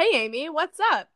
Hey, Amy, what's up?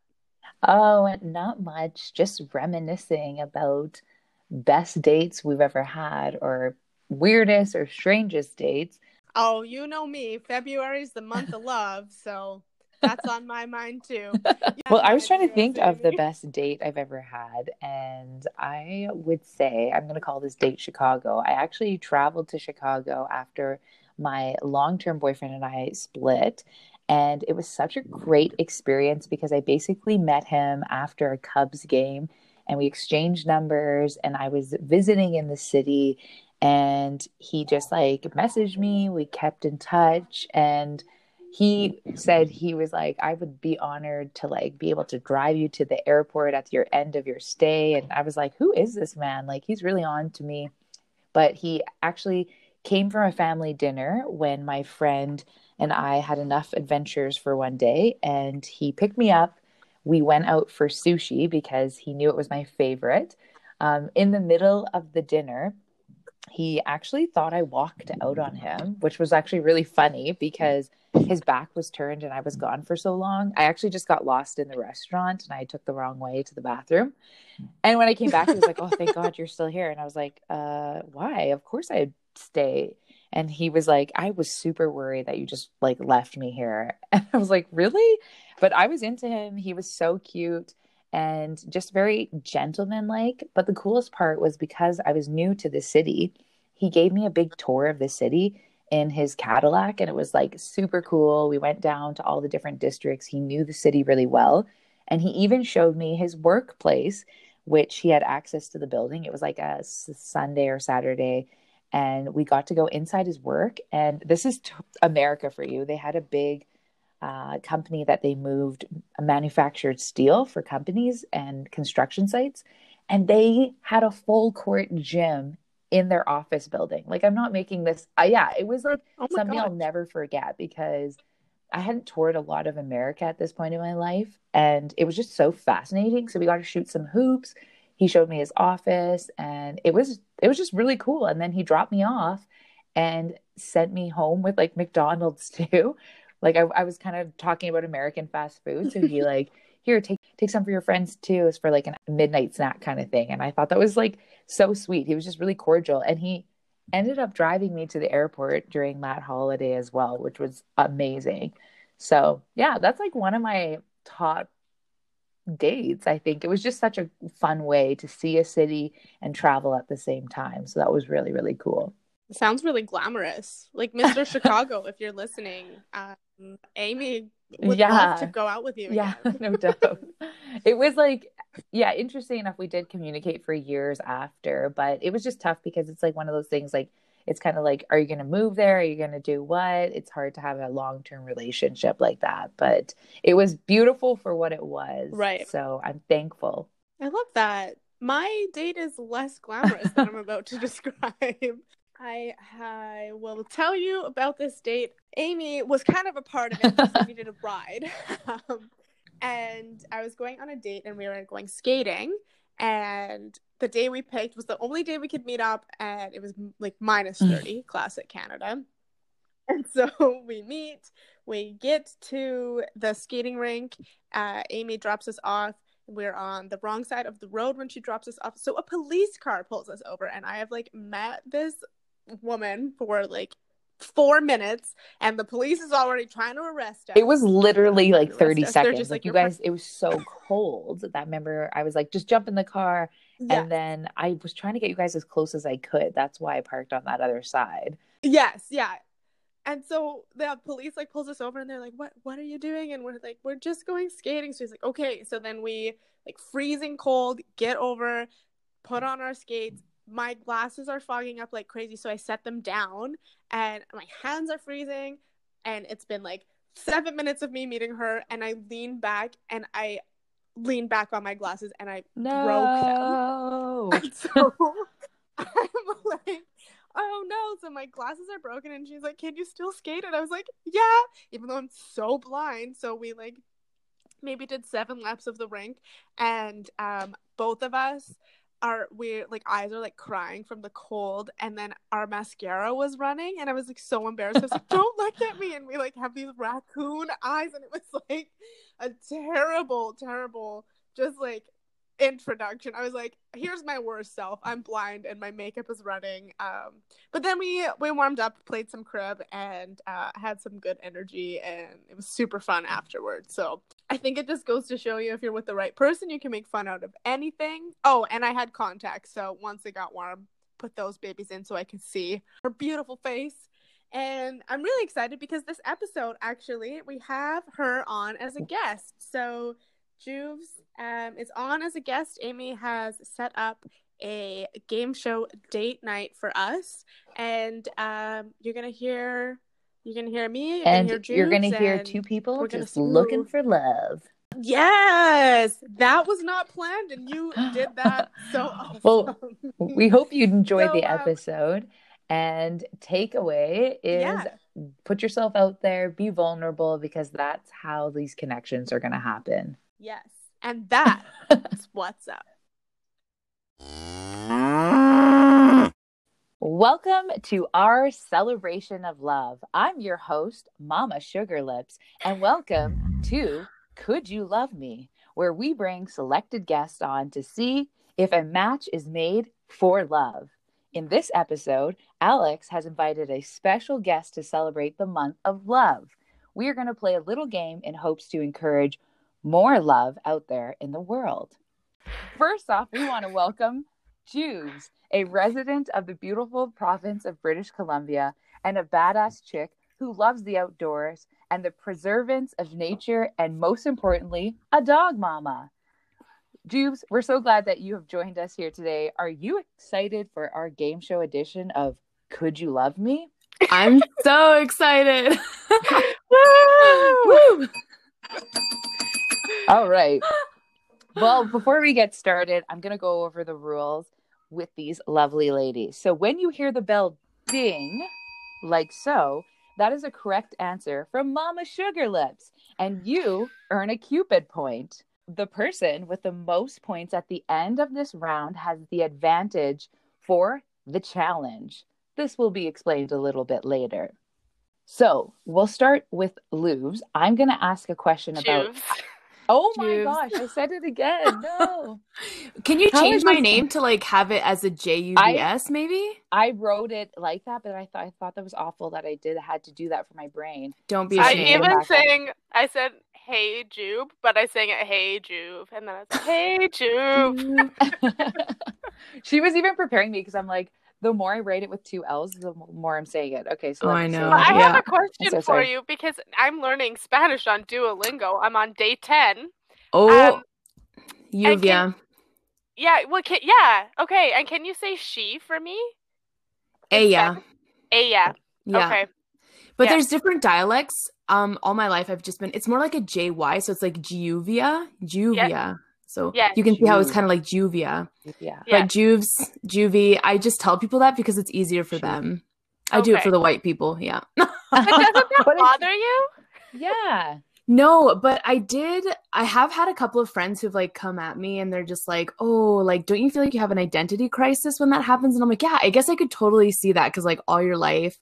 Oh, not much. Just reminiscing about best dates we've ever had, or weirdest or strangest dates. Oh, you know me. February's the month of love, so that's on my mind too. well, I was trying to think of the best date I've ever had, and I would say I'm going to call this date Chicago. I actually traveled to Chicago after my long term boyfriend and I split. And it was such a great experience because I basically met him after a Cubs game and we exchanged numbers and I was visiting in the city and he just like messaged me. We kept in touch and he said he was like i would be honored to like be able to drive you to the airport at your end of your stay. And i was like who is this man? Like he's really on to me. But he actually came from a family dinner when my friend and I had enough adventures for one day and he picked me up. We went out for sushi because he knew it was my favorite. Um, in the middle of the dinner, he actually thought I walked out on him, which was actually really funny because his back was turned and I was gone for so long. I actually just got lost in the restaurant and I took the wrong way to the bathroom. And when I came back, he was like, Oh, thank God you're still here. And I was like, uh, why? Of course I'd stay and he was like i was super worried that you just like left me here. And i was like really? But i was into him. He was so cute and just very gentleman-like. But the coolest part was because i was new to the city he gave me a big tour of the city in his cadillac and it was like super cool. We went down to all the different districts. He knew the city really well. And he even showed me his workplace which he had access to the building. It was like a sunday or saturday and we got to go inside his work. And this is t- America for you. They had a big uh, company that they moved manufactured steel for companies and construction sites, and they had a full court gym in their office building. Like I'm not making this. Uh, yeah, it was like oh something God. I'll never forget because I hadn't toured a lot of America at this point in my life, and it was just so fascinating. So we got to shoot some hoops he showed me his office and it was it was just really cool. And then he dropped me off and sent me home with like mcdonald's too. Like I, I was kind of talking about american fast food so he like here take take some for your friends too. It's for like a midnight snack kind of thing. And i thought that was like so sweet. He was just really cordial. And he ended up driving me to the airport during that holiday as well which was amazing. So yeah that's like one of my top dates. I think it was just such a fun way to see a city and travel at the same time. So that was really, really cool. It sounds really glamorous. Like Mr. Chicago, if you're listening, um, Amy would yeah. love to go out with you. Yeah, no doubt. it was like, yeah, interesting enough. We did communicate for years after, but it was just tough because it's like one of those things like, it's kind of like, are you going to move there? Are you going to do what? It's hard to have a long term relationship like that. But it was beautiful for what it was. Right. So I'm thankful. I love that. My date is less glamorous than I'm about to describe. I, I will tell you about this date. Amy was kind of a part of it because we did a ride. Um, and I was going on a date and we were going skating and the day we picked was the only day we could meet up and it was like mm. 30 classic canada and so we meet we get to the skating rink uh, amy drops us off we're on the wrong side of the road when she drops us off so a police car pulls us over and i have like met this woman for like four minutes and the police is already trying to arrest us. It was literally like 30 seconds. Like, like you guys, it was so cold that I remember I was like, just jump in the car. And then I was trying to get you guys as close as I could. That's why I parked on that other side. Yes, yeah. And so the police like pulls us over and they're like, What what are you doing? And we're like, We're just going skating. So he's like, Okay. So then we like freezing cold, get over, put on our skates, my glasses are fogging up like crazy so i set them down and my hands are freezing and it's been like seven minutes of me meeting her and i lean back and i lean back on my glasses and i no. broke them. And so i'm like oh no so my glasses are broken. And she's like can you still skate? And i was like yeah even though i'm so blind. So we like maybe did seven laps of the rink and um both of us our we like eyes are like crying from the cold. And then our mascara was running and I was like so embarrassed. I was like, Don't look at me. And we like have these raccoon eyes and it was like a terrible, terrible just like introduction. I was like, here's my worst self. I'm blind and my makeup is running. Um, but then we we warmed up, played some crib, and uh, had some good energy, and it was super fun afterwards. So I think it just goes to show you if you're with the right person, you can make fun out of anything. Oh, and I had contacts, so once it got warm, put those babies in so I could see her beautiful face. And I'm really excited because this episode actually we have her on as a guest. So Juves um, is on as a guest. Amy has set up a game show date night for us, and um, you're gonna hear you're gonna hear me, you're and gonna hear you're gonna hear two people just looking for love. Yes, that was not planned, and you did that so awesome. Well, We hope you enjoyed So, the um, episode. And takeaway is Yeah. put yourself out there, be vulnerable, because that's how these connections are going to happen. yes, and that's what's up. Welcome to our celebration of love. I'm your host, Mama Sugar Lips, and welcome to Could You Love Me, where we bring selected guests on to see if a match is made for love. In this episode, Alex has invited a special guest to celebrate the month of love. We are going to play a little game in hopes to encourage more love out there in the world. First off, we want to welcome Juves, a resident of the beautiful province of British Columbia and a badass chick who loves the outdoors and the preservance of nature, and most importantly, a dog mama. Juves, we're so glad that you have joined us here today. Are you excited for our game show edition of Could You Love Me? I'm so excited. Woo! All right. Well, before we get started, I'm going to go over the rules with these lovely ladies. So, when you hear the bell ding, like so, that is a correct answer from Mama Sugar Lips, and you earn a Cupid point. The person with the most points at the end of this round has the advantage for the challenge. This will be explained a little bit later. So, we'll start with Louvs. I'm going to ask a question about Juves. Oh my gosh, I said it again. No. Can you How change my this- name to like have it as a J U V S maybe? I wrote it like that, but I thought I thought that was awful that I did had to do that for my brain. Don't be I I ashamed. even- even back sang. I said "Hey Jube," but I sang it "Hey Juve," and then I was like, "Hey Juve." she was even preparing me because I'm like, the more I write it with two L's, the more I'm saying it. Okay, so Oh, I know. it I again. have a question so for you because I'm learning Spanish on Duolingo. I'm on day ten. Oh, Um, Lluvia. Yeah. Well, can, yeah. Okay. And can you say "she" for me? Ella. Ella. Yeah. Okay. But Yeah. there's different dialects. Um, all my life I've just been. It's more like a J Y, so it's like Juvia, Juvia. So Yeah. you can see how it's kind of like Juvia. Yeah. Yeah. But Juves, Juvie, I just tell people that because it's easier for Juve. them. I do it for the white people. Yeah. But doesn't that bother you? Yeah. No, but I did. I have had a couple of friends who've like come at me and they're just like, oh, like, don't you feel like you have an identity crisis when that happens? And I'm like, yeah, I guess I could totally see that because like all your life,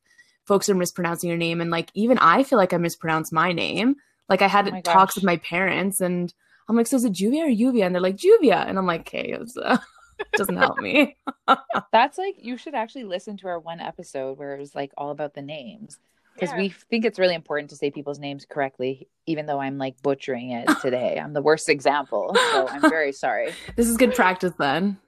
folks are mispronouncing your name. And like, even I feel like I mispronounced my name. Like, I had Oh talks with my parents and I'm like, so is it Juvia or Juvia? And they're like, Juvia. And I'm like, okay, it's, uh, it doesn't help me. That's like you should actually listen to our one episode where it was like all about the names. Because Yeah. we think it's really important to say people's names correctly, even though I'm like butchering it today. I'm the worst example. So I'm very sorry. This is good practice then.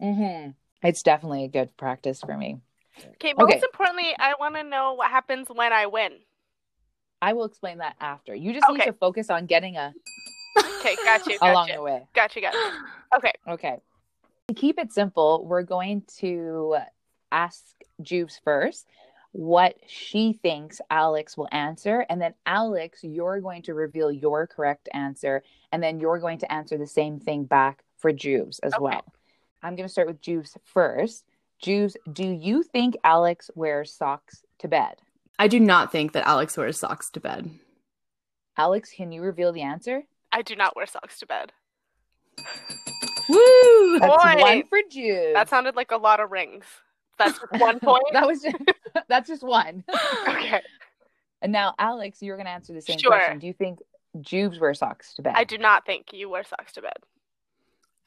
hmm It's definitely a good practice for me. Okay. Most Okay. importantly, I want to know what happens when I win. I will explain that after. You just need to focus on getting a Okay. Got you. along the way. Gotcha. Gotcha. Okay. Okay. To keep it simple, we're going to ask Juves first what she thinks Alex will answer. And then, Alex, you're going to reveal your correct answer. And then you're going to answer the same thing back for Juves as Okay. well. I'm going to start with Juves first. Juves, do you think Alex wears socks to bed? I do not think that Alex wears socks to bed. Alex, can you reveal the answer? I do not wear socks to bed. Woo! That's Point. one for Jude. That sounded like a lot of rings. That's one point. that was just, that's just one. okay. And now, Alex, you're going to answer the same Sure. question. Do you think Jubes wear socks to bed? I do not think you wear socks to bed.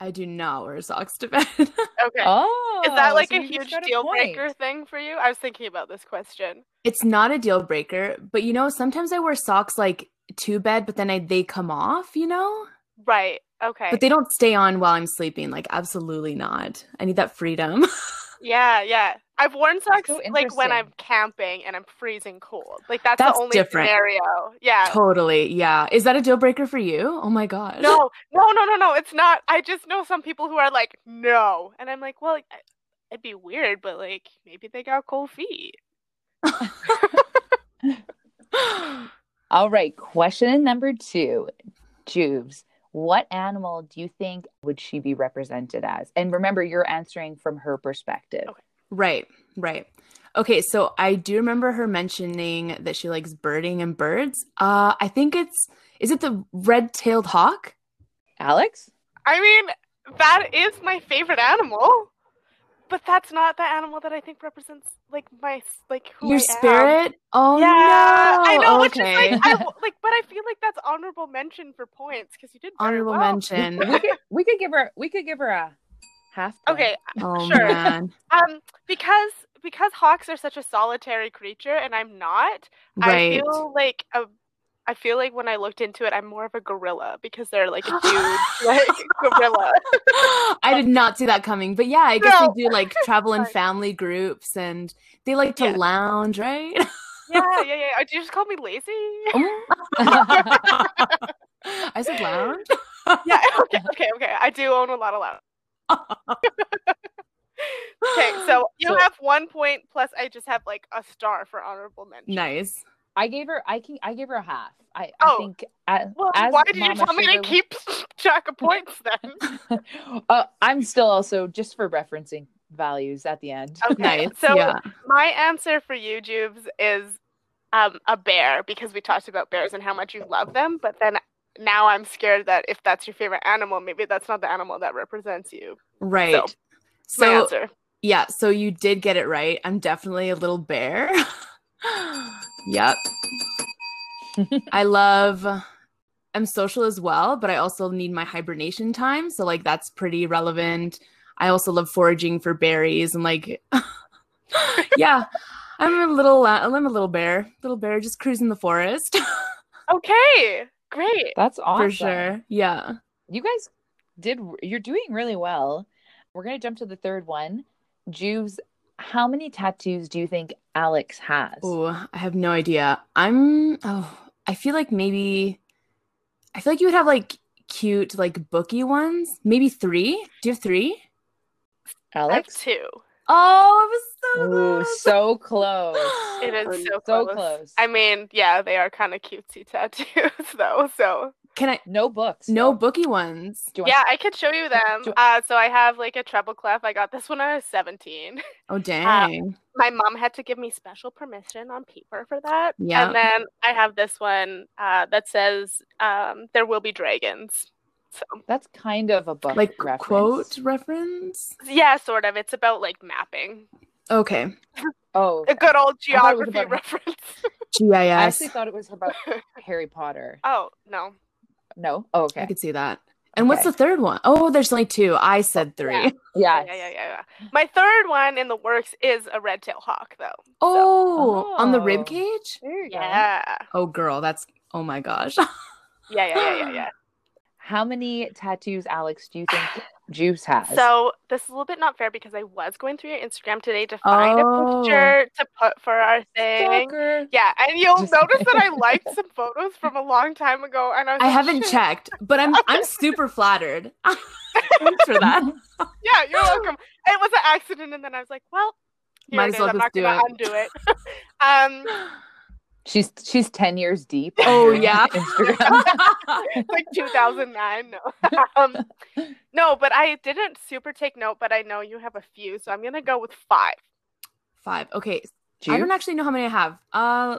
I do not wear socks to bed. Okay. Oh, Is that oh, like so a huge got a deal point. breaker thing for you? I was thinking about this question. it's not a deal breaker, but you know, sometimes I wear socks like to bed, but then I, they come off, you know? Right. Okay. But they don't stay on while I'm sleeping. Like, absolutely not. I need that freedom. yeah, yeah. I've worn socks so like when I'm camping and I'm freezing cold. Like that's, That's the only different. scenario. Yeah. totally. Yeah. Is that a deal breaker for you? Oh my god. No, no, no, no, no. It's not. I just know some people who are like, no, and I'm like, well, it'd be weird, but like maybe they got cold feet. All right, question number two. Jubes, what animal do you think would she be represented as? And remember, you're answering from her perspective. Okay. Right, right. Okay, so I do remember her mentioning that she likes birding and birds. Uh I think it's is it the red-tailed hawk? Alex? I mean, that is my favorite animal, but that's not the animal that I think represents like my like who Your I am. spirit? Oh yeah, no. I know. Which okay. is like, I, w- like, but I feel like that's honorable mention for points because you did very Honorable well. mention. we could we could give her we could give her a half. point. Okay, Oh Sure. man. um, because because hawks are such a solitary creature, and I'm not. right. I feel like a. I feel like when I looked into it, I'm more of a gorilla because they're like a huge like gorilla. I did not see that coming. But yeah, I guess No. they do like travel in family groups and they like to Yeah. lounge, right? Yeah, yeah, yeah. Oh, did you just call me lazy? Oh. I said lounge. yeah. Okay, okay, okay. I do own a lot of land. Okay, so you So- have one point plus I just have like a star for honorable mention. nice. I gave her I can I gave her a half. I, I Oh. think as, Well, as why did you Mama tell me to keep track of points then? uh, I'm still also just for referencing values at the end. Okay, Nice. so yeah. my answer for you, Jubes, is um, a bear because we talked about bears and how much you love them. But then now I'm scared that if that's your favorite animal, maybe that's not the animal that represents you. Right. So, So, my answer. yeah, so you did get it right. I'm definitely a little bear. Yep. I love I'm social as well, but I also need my hibernation time. So like that's pretty relevant. I also love foraging for berries and like yeah. I'm a little uh, I'm a little bear. Little bear just cruising the forest Okay, great. That's awesome. for sure. Yeah. You guys did you're doing really well. We're gonna jump to the third one. Juves, how many tattoos do you think Alex has? Oh, I have no idea. I'm oh, I feel like maybe I feel like you would have like cute like booky ones. Maybe 3? Do you have 3? I have Alex? two. Oh, it was so Ooh, close. so close. It is so close. So close. I mean, yeah, they are kind of cutesy tattoos though. So Can I no books. no though. booky ones? Do yeah, I could show you them. Do- Uh, so I have like a treble clef. I got this when I was 17. Oh dang. my mom had to give me special permission on paper for that. Yeah. And then I have this one uh, that says um, there will be dragons. So That's kind of a book like reference. quote reference? yeah, sort of. It's about like mapping. Okay. Oh, A good old I thought it was geography about- reference. GIS. I actually thought it was about Harry Potter. oh no. No. Oh, okay. I okay. could see that. And what's the third one? Oh, there's only two. I said three. Yeah. Yeah, yeah, yeah, yeah. My third one in the works is a red tail hawk, though. So, Oh, on the Oh. rib cage? There you go. yeah, Oh, girl, that's oh my gosh. yeah, yeah, yeah, yeah, yeah. How many tattoos, Alex, do you think Juice has? So this is a little bit not fair because I was going through your Instagram today to find Oh. a picture to put for our thing. Stalker. Yeah, and you'll Just- notice that I liked some photos from a long time ago, and I was I haven't "Shit." checked, but I'm I'm super flattered. Thanks for that. Yeah, you're welcome. It was an accident, and then I was like, well, Might as well I'm just not do gonna it. undo it. um, She's she's ten years deep. Oh, yeah. Instagram. like 2009. No, um, no, but I didn't super take note. But I know you have a few, so I'm gonna go with five. Five. Okay. I don't actually know how many I have. Uh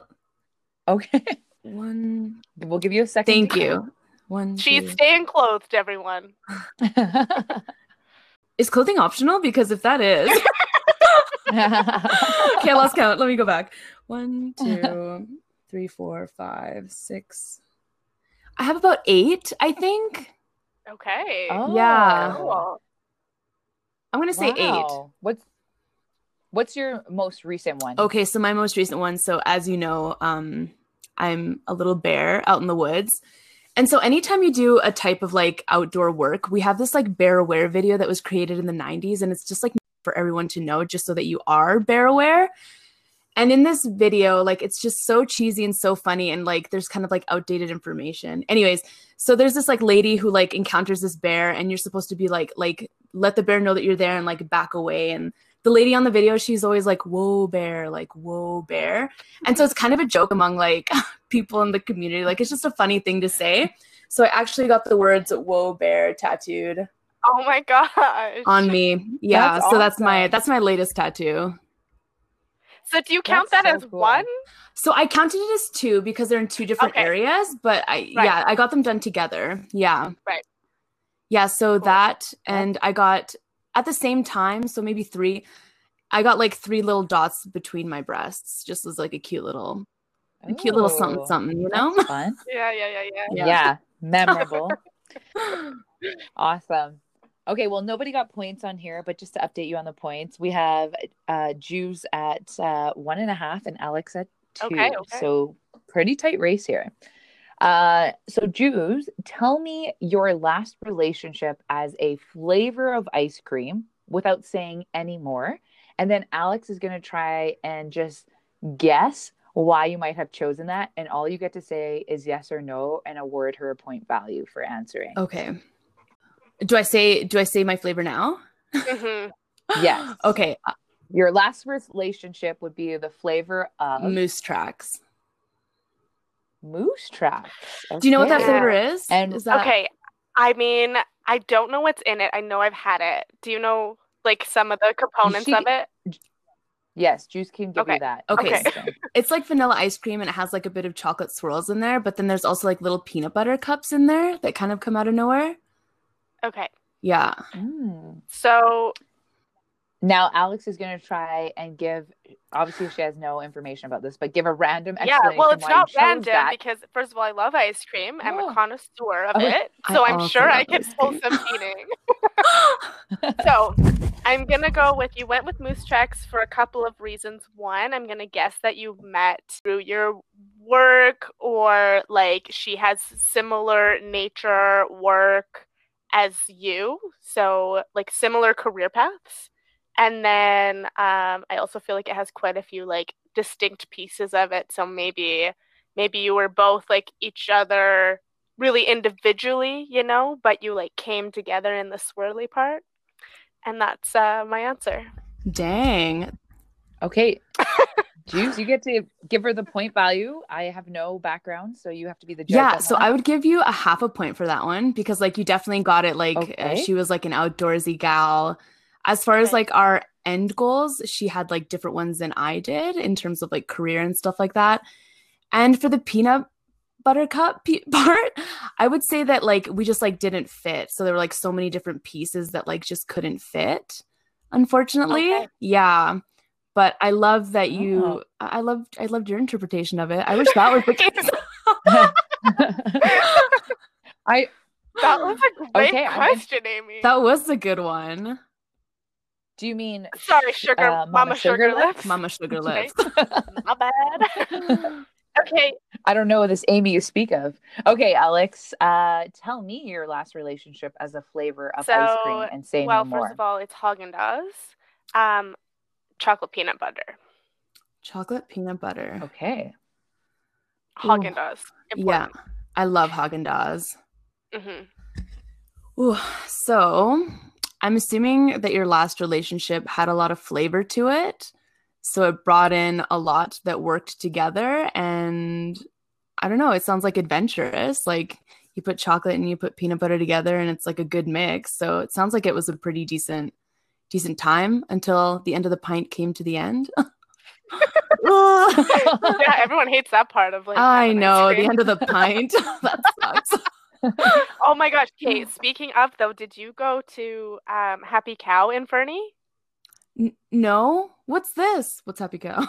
Okay. one. We'll give you a second. Thank you. One. She's two. staying clothed, everyone. Is clothing optional? Because if that is, okay, I lost count. Let me go back. One, two, three, four, five, six. I have about eight, I think. Okay. Oh. Yeah. Cool. I'm gonna say eight. What's what's your most recent one? Okay, so my most recent one. So as you know, um, I'm a little bear out in the woods. And so anytime you do a type of like outdoor work, we have this like bear aware video that was created in the 90s. And it's just like for everyone to know, just so that you are bear aware. And in this video, like it's just so cheesy and so funny, and like there's kind of like outdated information. Anyways, so there's this like lady who like encounters this bear, and you're supposed to be like like let the bear know that you're there and like back away. And the lady on the video, she's always like, "Whoa, bear!" Like, "Whoa, bear!" And so it's kind of a joke among like people in the community. Like it's just a funny thing to say. So I actually got the words "Whoa, bear" tattooed Oh my gosh. on me. Yeah, That's so that's my that's my latest tattoo. So do you count That's that so as cool. one? So I counted it as two because they're in two different Okay. areas, but I Right. yeah, I got them done together. Yeah. Right. Yeah, so Cool. that and I got at the same time, so maybe three. I got like three little dots between my breasts, just as like a cute little a cute little something something, you know? fun. Yeah, yeah, yeah, yeah. Yeah. Yeah. memorable. awesome. Okay, well, nobody got points on here, but just to update you on the points, we have uh Juves at uh one and a half and Alex at two. Okay, okay. So pretty tight race here. Uh so Juves, tell me your last relationship as a flavor of ice cream without saying any more. And then Alex is gonna try and just guess why you might have chosen that. And all you get to say is yes or no and award her a point value for answering. Okay. Do I say do I say my flavor now? Mhm. Yes. Okay, uh, Your last relationship would be the flavor of moose tracks. moose tracks. Do you know what that Okay. flavor is? And- is that Okay. I mean, I don't know what's in it. I know I've had it. Do you know like some of the components She- of it? Yes, Juice can give Okay. you that. Okay. information. It's like vanilla ice cream and it has like a bit of chocolate swirls in there, but then there's also like little peanut butter cups in there that kind of come out of nowhere. Okay. Yeah. Mm. So Now Alex is going to try and give. Obviously, she has no information about this, but give a random yeah, well, it's not random that. because first of all, I love ice cream. I'm Oh. a connoisseur of Okay. it, so I'm sure I can ice pull some meaning. so I'm gonna go with you went with Moose Tracks for a couple of reasons. One, I'm gonna guess that you met through your work or like she has similar nature work as you, so like similar career paths. And then um, I also feel like it has quite a few like distinct pieces of it. So maybe maybe you were both like each other really individually, you know, but you like came together in the swirly part. And that's uh, my answer. Dang. Okay. Juice, you get to give her the point value. I have no background, so you have to be the judge. Yeah, so. I would give you a half a point for that one because like you definitely got it like uh, she was like an outdoorsy gal. As far as like our end goals, she had like different ones than I did in terms of like career and stuff like that. And for the peanut butter cup pe- part, I would say that like we just like didn't fit. So there were like so many different pieces that like just couldn't fit, unfortunately. Okay. Yeah. But I love that you Oh. I I loved I loved your interpretation of it. I wish that was the case. I That was a great Okay, I'm question, Amy. That was a good one. do you mean Sorry, sugar, uh, Mama, Mama Sugar, Sugar Lips. Lips? Mama Sugar Lips. My bad. okay, I don't know this Amy you speak of. Okay, Alex, uh, tell me your last relationship as a flavor of ice cream and say well, no more. first of all, it's Haagen Dazs, um, chocolate peanut butter. Chocolate peanut butter. okay. Haagen Dazs. Yeah. I love Haagen Dazs. hmm Ooh, so I'm assuming that your last relationship had a lot of flavor to it. So it brought in a lot that worked together. And I don't know, it sounds like adventurous. Like you put chocolate and you put peanut butter together and it's like a good mix. So it sounds like it was a pretty decent, decent time until the end of the pint came to the end. yeah, everyone hates that part of like. I know the end of the pint. that sucks. oh my gosh, Kate. Speaking of though, did you go to um, Happy Cow in Fernie? N- no, what's this? What's Happy Cow?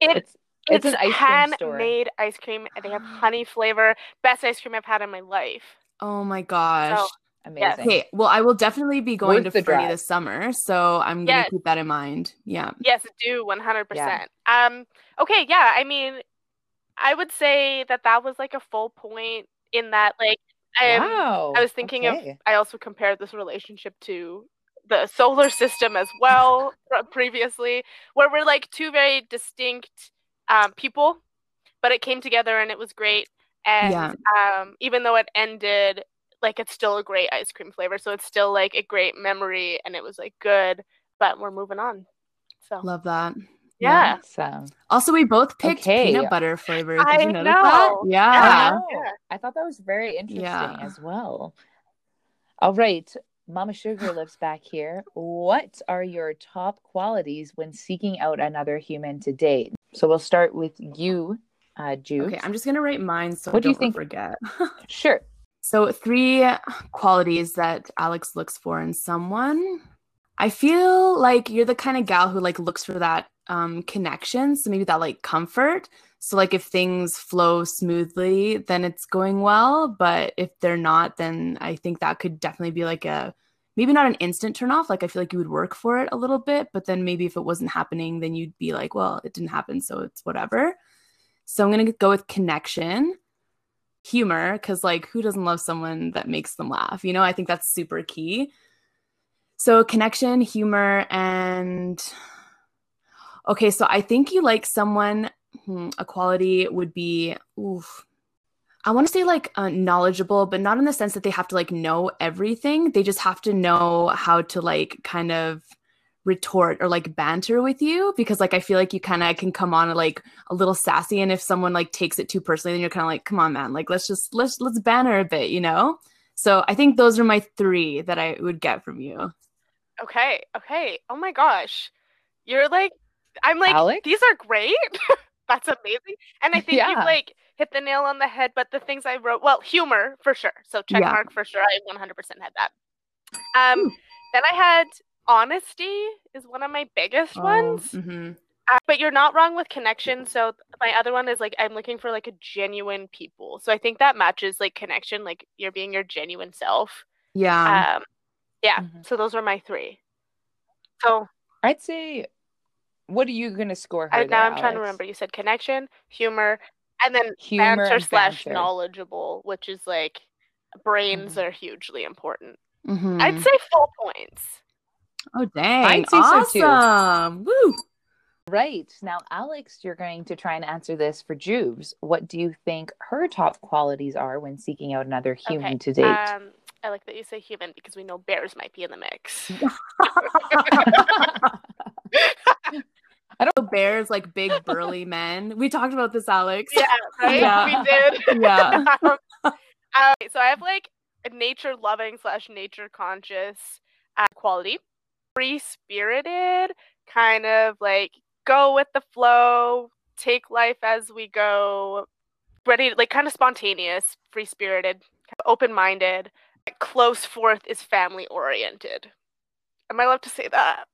It, It's it's, it's an ice cream store. handmade ice cream, and they have honey flavor. Best ice cream I've had in my life. Oh my gosh. So, Amazing. Okay, well, I will definitely be going Worth to the Fernie this summer, so I'm gonna Yes. keep that in mind. Yeah. Yes, do one hundred percent. Um. Okay. Yeah. I mean, I would say that that was like a full point in that, like, um, wow. I was thinking okay. of. I also compared this relationship to the solar system as well previously, where we're like two very distinct um, people, but it came together and it was great. And Yeah. um, even though it ended, like it's still a great ice cream flavor, so it's still like a great memory, and it was like good. But we're moving on. So Love that. yeah. Awesome. Also, we both picked Okay. peanut butter flavor. Did I you know. that? Yeah. Yeah. I. Yeah. I thought that was very interesting Yeah. as well. All right. Mama Sugar lives back here. What are your top qualities when seeking out another human to date? So we'll start with you, uh, Jude. Okay, I'm just gonna write mine so What I do you don't think- forget. Sure. So, three qualities that Alex looks for in someone. I feel like you're the kind of gal who like looks for that um connection, so maybe that like comfort. So like if things flow smoothly, then it's going well, but if they're not, then I think that could definitely be like a maybe not an instant turn off, like I feel like you would work for it a little bit, but then maybe if it wasn't happening, then you'd be like, well, it didn't happen, so it's whatever. So I'm going to go with connection humor because like who doesn't love someone that makes them laugh? You know i think that's super key. So connection humor and okay so i think you like someone hmm, a quality would be oof. I want to say like uh, knowledgeable but not in the sense that they have to like know everything. They just have to know how to like kind of retort or like banter with you because like i feel like you kind of can come on like a little sassy and if someone like takes it too personally then you're kind of like come on man like let's just let's let's banter a bit you know so i think those are my three that i would get from you Okay. Okay. Oh my gosh. You're like, I'm like, Alex? these are great. That's amazing. And I think Yeah. you've like hit the nail on the head. But the things I wrote, well, humor for sure. So check Yeah. mark for sure. I 100% had that. Um, then I had honesty is one of my biggest ones. mhm. Uh, but you're not wrong with connection. So my other one is like I'm looking for like a genuine people. So I think that matches like connection, like you're being your genuine self. yeah Um, yeah. Mhm. So those are my three. So I'd say, what are you going to score her? I, now I'm trying to remember. You said connection, humor, and then Humor banter and slash banter. knowledgeable, which is like brains Mhm. are hugely important. Mhm. I'd say full points. Oh dang I'd so, awesome woo Right. Now, Alex, you're going to try and answer this for Jubes. What do you think her top qualities are when seeking out another human Okay, to date? Um, I like that you say human because we know bears might be in the mix. I don't know bears like big burly men we talked about this alex yeah, right. Yeah. We did. Yeah. um, uh, so I have like a nature loving slash nature conscious uh, quality, free spirited, kind of like go with the flow, take life as we go, ready, like kind of spontaneous, free spirited, open minded. Close fourth is family oriented. Am I allowed to say that?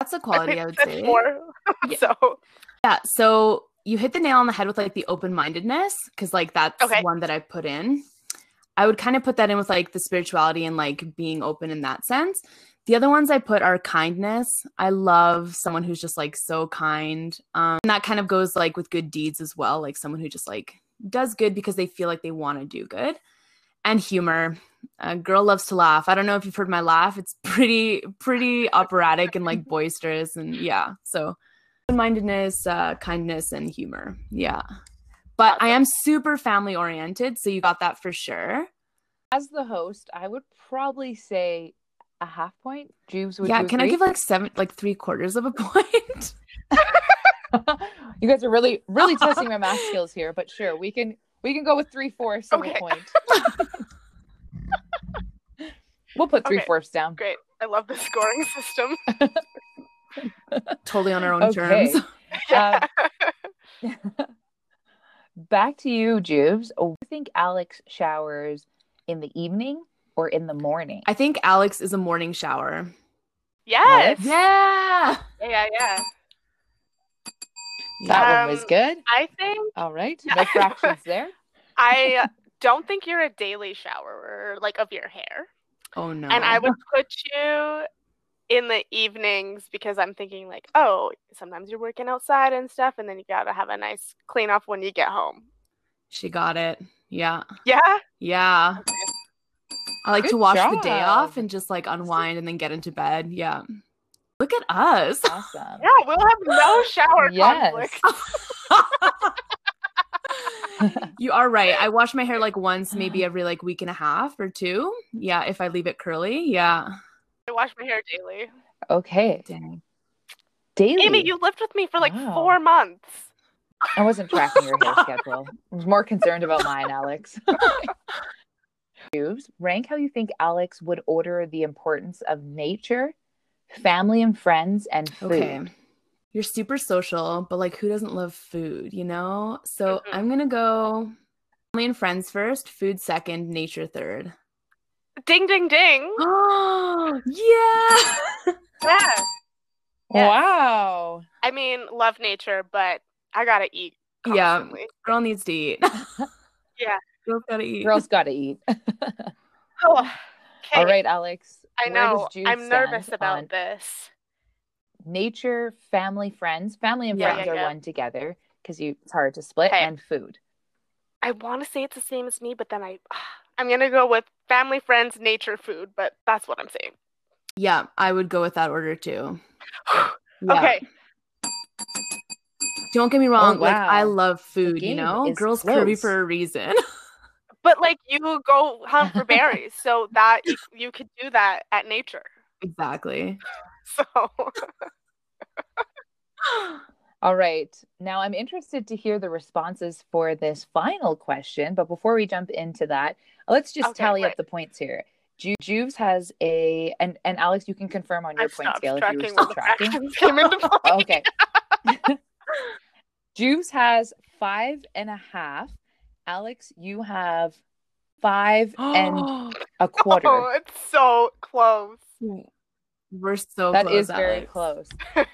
that's a quality i would say More. Yeah. so Yeah, so you hit the nail on the head with like the open mindedness, because like that's Okay. one that I put in. I would kind of put that in with like the spirituality and like being open in that sense. The other ones I put are kindness. I love someone who's just like so kind. Um, and that kind of goes like with good deeds as well, like someone who just like does good because they feel like they want to do good. And humor. A girl loves to laugh. I don't know if you've heard my laugh. It's pretty, pretty operatic and like boisterous. And yeah, so open mindedness, uh, kindness, and humor. Yeah. But I am super family oriented, so you got that for sure. As the host, I would probably say a half point. Jubes, would yeah, you can I give like seven, like three quarters of a point? you guys are really, really testing my math skills here, but sure, we can we can go with three fourths of Okay. a point. we'll put three Okay. fourths down. great. I love the scoring system. totally on our own Okay. terms. Yeah. Um, Back to you, Jubes. Oh, I think Alex showers in the evening or in the morning? I think Alex is a morning shower. Yes. Yeah. Yeah, yeah. That one was Um, good. I think All right. No fractions there. I don't think you're a daily showerer, like of your hair. Oh no. And I would put you in the evenings because I'm thinking like, oh, sometimes you're working outside and stuff, and then you gotta have a nice clean off when you get home. She got it. Yeah. Yeah. Yeah. Okay. I like to Good wash the day off and just like unwind and then get into bed. Yeah. Look at us. Awesome. Yeah, we'll have no shower Yes. conflict. you are right. I wash my hair like once, maybe every like week and a half or two. Yeah, if I leave it curly. Yeah. I wash my hair daily. Okay. Dang. Daily. Amy, you lived with me for like Wow. four months. I wasn't tracking your hair schedule. I was more concerned about mine, Alex. Choose. Rank how you think Alex would order the importance of nature, family and friends, and food. Okay. You're super social, but like who doesn't love food, you know? So Mhm. I'm gonna go family and friends first, food second, nature third. Ding, ding, ding. Oh yeah. Yeah. Yes. Wow. I mean, love nature, but I gotta eat. Yeah. Girl needs to eat. Yeah. Girl's gotta eat. Girls got to eat. Oh, okay. All right, Alex. I know. I'm nervous about this. Nature, family, friends. Family and Yeah. friends Yeah, are yeah. one together because you it's hard to split, Okay. and food. I want to say it's the same as me, but then I, I'm gonna go with family, friends, nature, food. But that's what I'm saying. Yeah, I would go with that order too. Yeah. Okay. Don't get me wrong. Oh, like I love food, you know? is Girls curvy for a reason. But like you go hunt for berries, so that you, you could do that at nature. exactly. So All right. Now I'm interested to hear the responses for this final question. But before we jump into that, let's just Okay, tally up the points here. Ju- Juves has a, and, and Alex, you can confirm on your I've point scale if you were tracking still tracking. came into play. Okay. Juves has five and a half. Alex, you have five and a quarter. Oh, it's so close. We're so That close, is very Alex. close.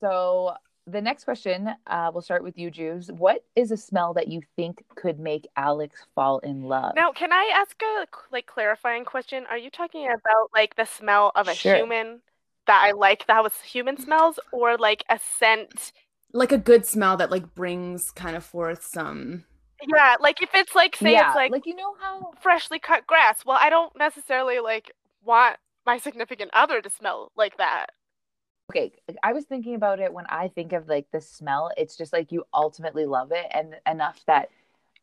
So the next question, uh, we'll start with you, Juves. What is a smell that you think could make Alex fall in love? Now, can I ask a like clarifying question? Are you talking about like the smell of a Sure. human that I like that was human smells, or like a scent? Like a good smell that like brings kind of forth some Yeah, like if it's like say yeah, it's like, like you know how freshly cut grass. Well, I don't necessarily like want my significant other to smell like that. okay, I was thinking about it when I think of like the smell, it's just like you ultimately love it and enough that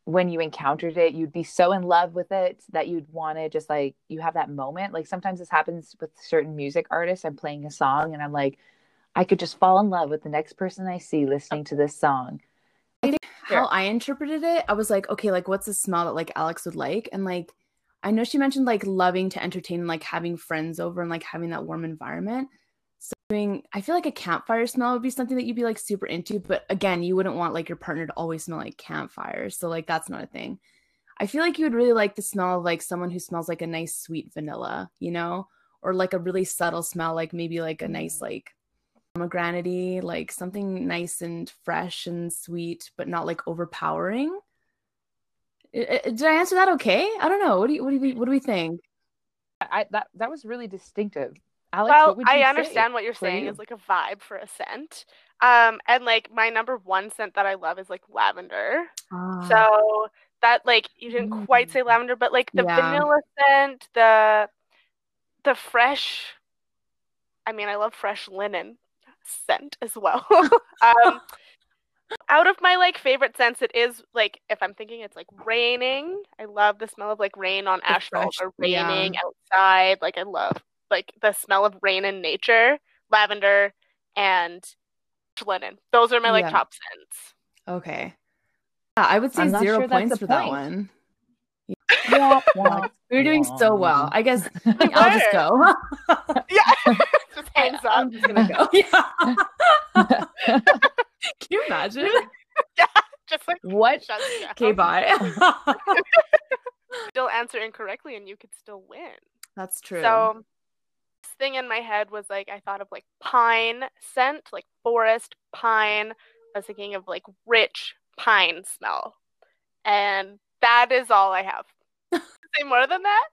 when you encountered it, you'd be so in love with it that you'd want to just like you have that moment. Like sometimes this happens with certain music artists. I'm playing a song and I'm like, I could just fall in love with the next person I see listening to this song. how I interpreted it, I was like, okay, like what's the smell that like Alex would like? And like I know she mentioned like loving to entertain, like having friends over and like having that warm environment. So doing I feel like a campfire smell would be something that you'd be like super into, but again, you wouldn't want like your partner to always smell like campfire. So like that's not a thing. I feel like you would really like the smell of like someone who smells like a nice sweet vanilla, you know? Or like a really subtle smell, like maybe like a nice like pomegranate like something nice and fresh and sweet, but not like overpowering. I- I- Did I answer that okay? I don't know. What do you what do we what do we think? I that that was really distinctive. Alex, well, what would you I say understand what you're saying you? is like a vibe for a scent. Um, and like my number one scent that I love is like lavender. Ah, So that like you didn't quite say Mm. lavender, but like the Yeah. vanilla scent, the the fresh. I mean, I love fresh linen scent as well. um, out of my like favorite scents, it is like if I'm thinking it's like raining. I love the smell of like rain on The asphalt fresh- or yeah. raining outside. Like I love like the smell of rain in nature, lavender, and linen. Those are my like Yeah. top scents. okay. Yeah, I would say I'm zero sure points the for that one. Wah, We're doing so well. I guess I'll just go. Yeah, just hands up. I'm just gonna go. Yeah. Can you imagine? yeah, just like what shut it down. Okay, bye. Still answer incorrectly and you could still win. That's true. So this thing in my head was like I thought of like pine scent, like forest pine. I was thinking of like rich pine smell. And that is all I have. Say more than that?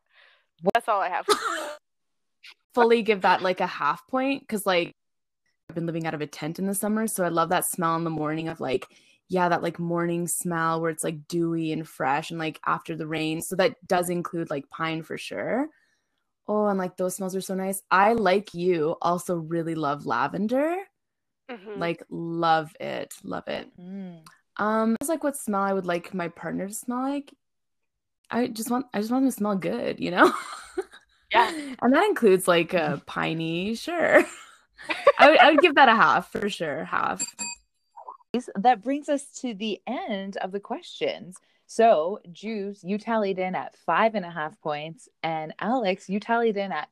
That's all I have. fully give that like a half point because like I've been living out of a tent in the summer, so I love that smell in the morning of like yeah, that like morning smell where it's like dewy and fresh and like after the rain. So that does include like pine for sure. Oh, and like those smells are so nice. I like you also really love lavender. Mhm. Like love it. Love it. Mm. Um it's like what smell I would like my partner to smell like. I just want I just want them to smell good, you know? Yeah. And that includes like a piney, sure. I would I would give that a half for sure. Half. That brings us to the end of the questions. So, Juves, you tallied in at five and a half points, and Alex, you tallied in at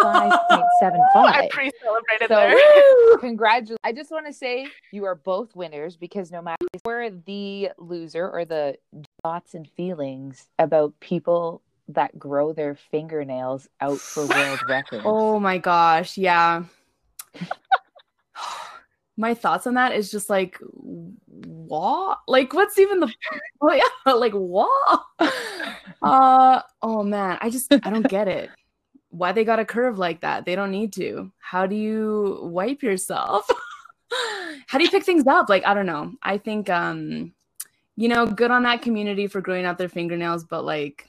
five point seven I pre-celebrated So, there. congratulations! I just want to say you are both winners because no matter if we're the loser or the thoughts and feelings about people that grow their fingernails out for world records. Oh my gosh, yeah. My thoughts on that is just like what? Like what's even the oh yeah, like what? Uh oh man, I just I don't get it. Why they got a curve like that? They don't need to. How do you wipe yourself? How do you pick things up? Like I don't know. I think um you know, good on that community for growing out their fingernails, but like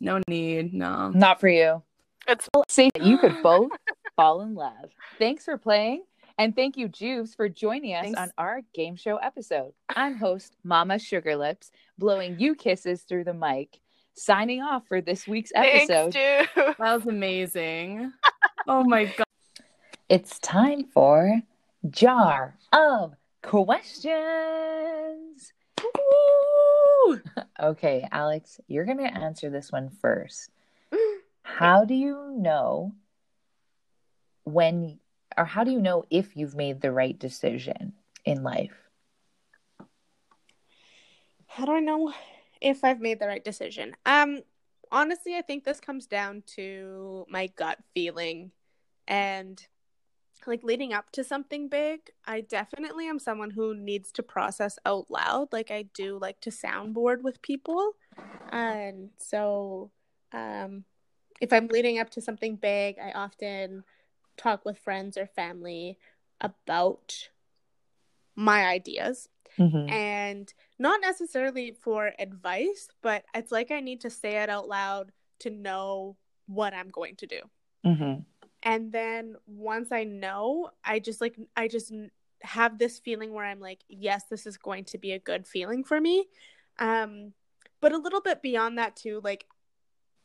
no need, no. Not for you. It's safe. you could both fall in love. Thanks for playing. And thank you, Juves, for joining us Thanks. on our game show episode. I'm host Mama Sugarlips, blowing you kisses through the mic. Signing off for this week's thanks, episode. Ju. That was amazing. Oh my god. It's time for Jar of Questions. Okay, Alex, you're going to answer this one first. How do you know when, or how do you know if you've made the right decision in life? How do I know if I've made the right decision? Um, honestly, I think this comes down to my gut feeling and like leading up to something big. I definitely am someone who needs to process out loud. Like I do like to soundboard with people. And so um if I'm leading up to something big, I often talk with friends or family about my ideas Mhm. and not necessarily for advice, but it's like I need to say it out loud to know what I'm going to do. Mhm. And then once I know, I just like I just have this feeling where I'm like, yes, this is going to be a good feeling for me. Um but a little bit beyond that too, like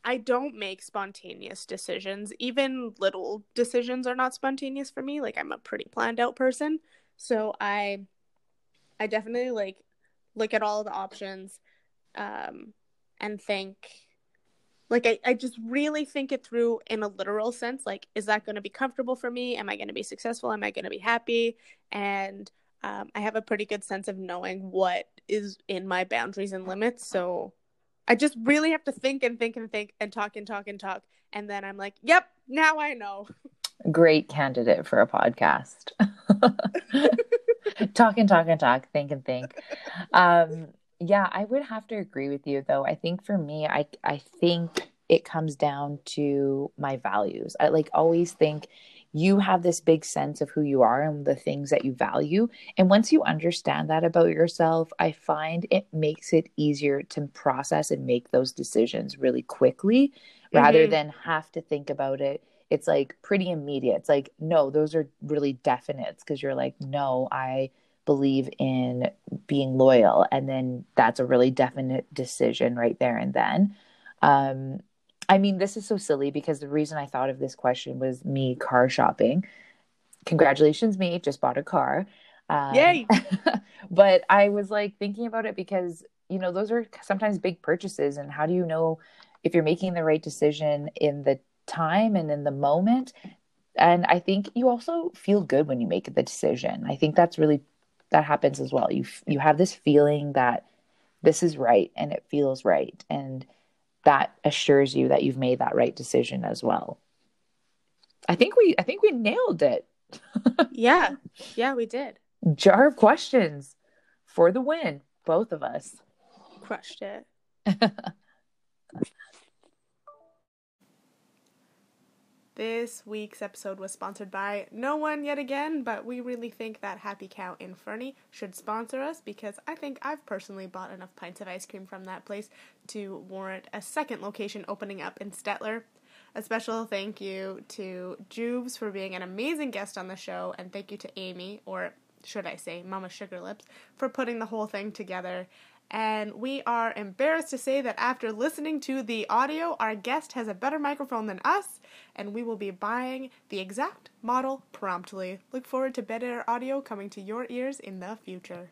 I don't make spontaneous decisions. Even little decisions are not spontaneous for me. Like I'm a pretty planned out person. So I I definitely like look at all the options um and think like I, I just really think it through in a literal sense like is that going to be comfortable for me am i going to be successful am i going to be happy and um, i have a pretty good sense of knowing what is in my boundaries and limits so i just really have to think and think and think and talk and talk and talk and then i'm like yep now i know Great candidate for a podcast. talk and talk and talk, think and think. Um, yeah, I would have to agree with you though. I think for me, I I think it comes down to my values. I like always think you have this big sense of who you are and the things that you value. And once you understand that about yourself, I find it makes it easier to process and make those decisions really quickly rather Mhm. than have to think about it it's like pretty immediate. It's like, no, those are really definites because you're like, no, I believe in being loyal. And then that's a really definite decision right there and then. Um, I mean, this is so silly because the reason I thought of this question was me car shopping. Congratulations, me, just bought a car. Um, Yay. but I was like thinking about it because, you know, those are sometimes big purchases. And how do you know if you're making the right decision in the time and in the moment and i think you also feel good when you make the decision i think that's really that happens as well you you have this feeling that this is right and it feels right and that assures you that you've made that right decision as well. I think we I think we nailed it. yeah. Yeah, we did. Jar of questions for the win, both of us. Crushed it. This week's episode was sponsored by no one yet again, but we really think that Happy Cow in Fernie should sponsor us because I think I've personally bought enough pints of ice cream from that place to warrant a second location opening up in Stettler. A special thank you to Juves for being an amazing guest on the show, and thank you to Amy, or should I say Mama Sugar Lips, for putting the whole thing together. And we are embarrassed to say that after listening to the audio, our guest has a better microphone than us, and we will be buying the exact model promptly. Look forward to better audio coming to your ears in the future.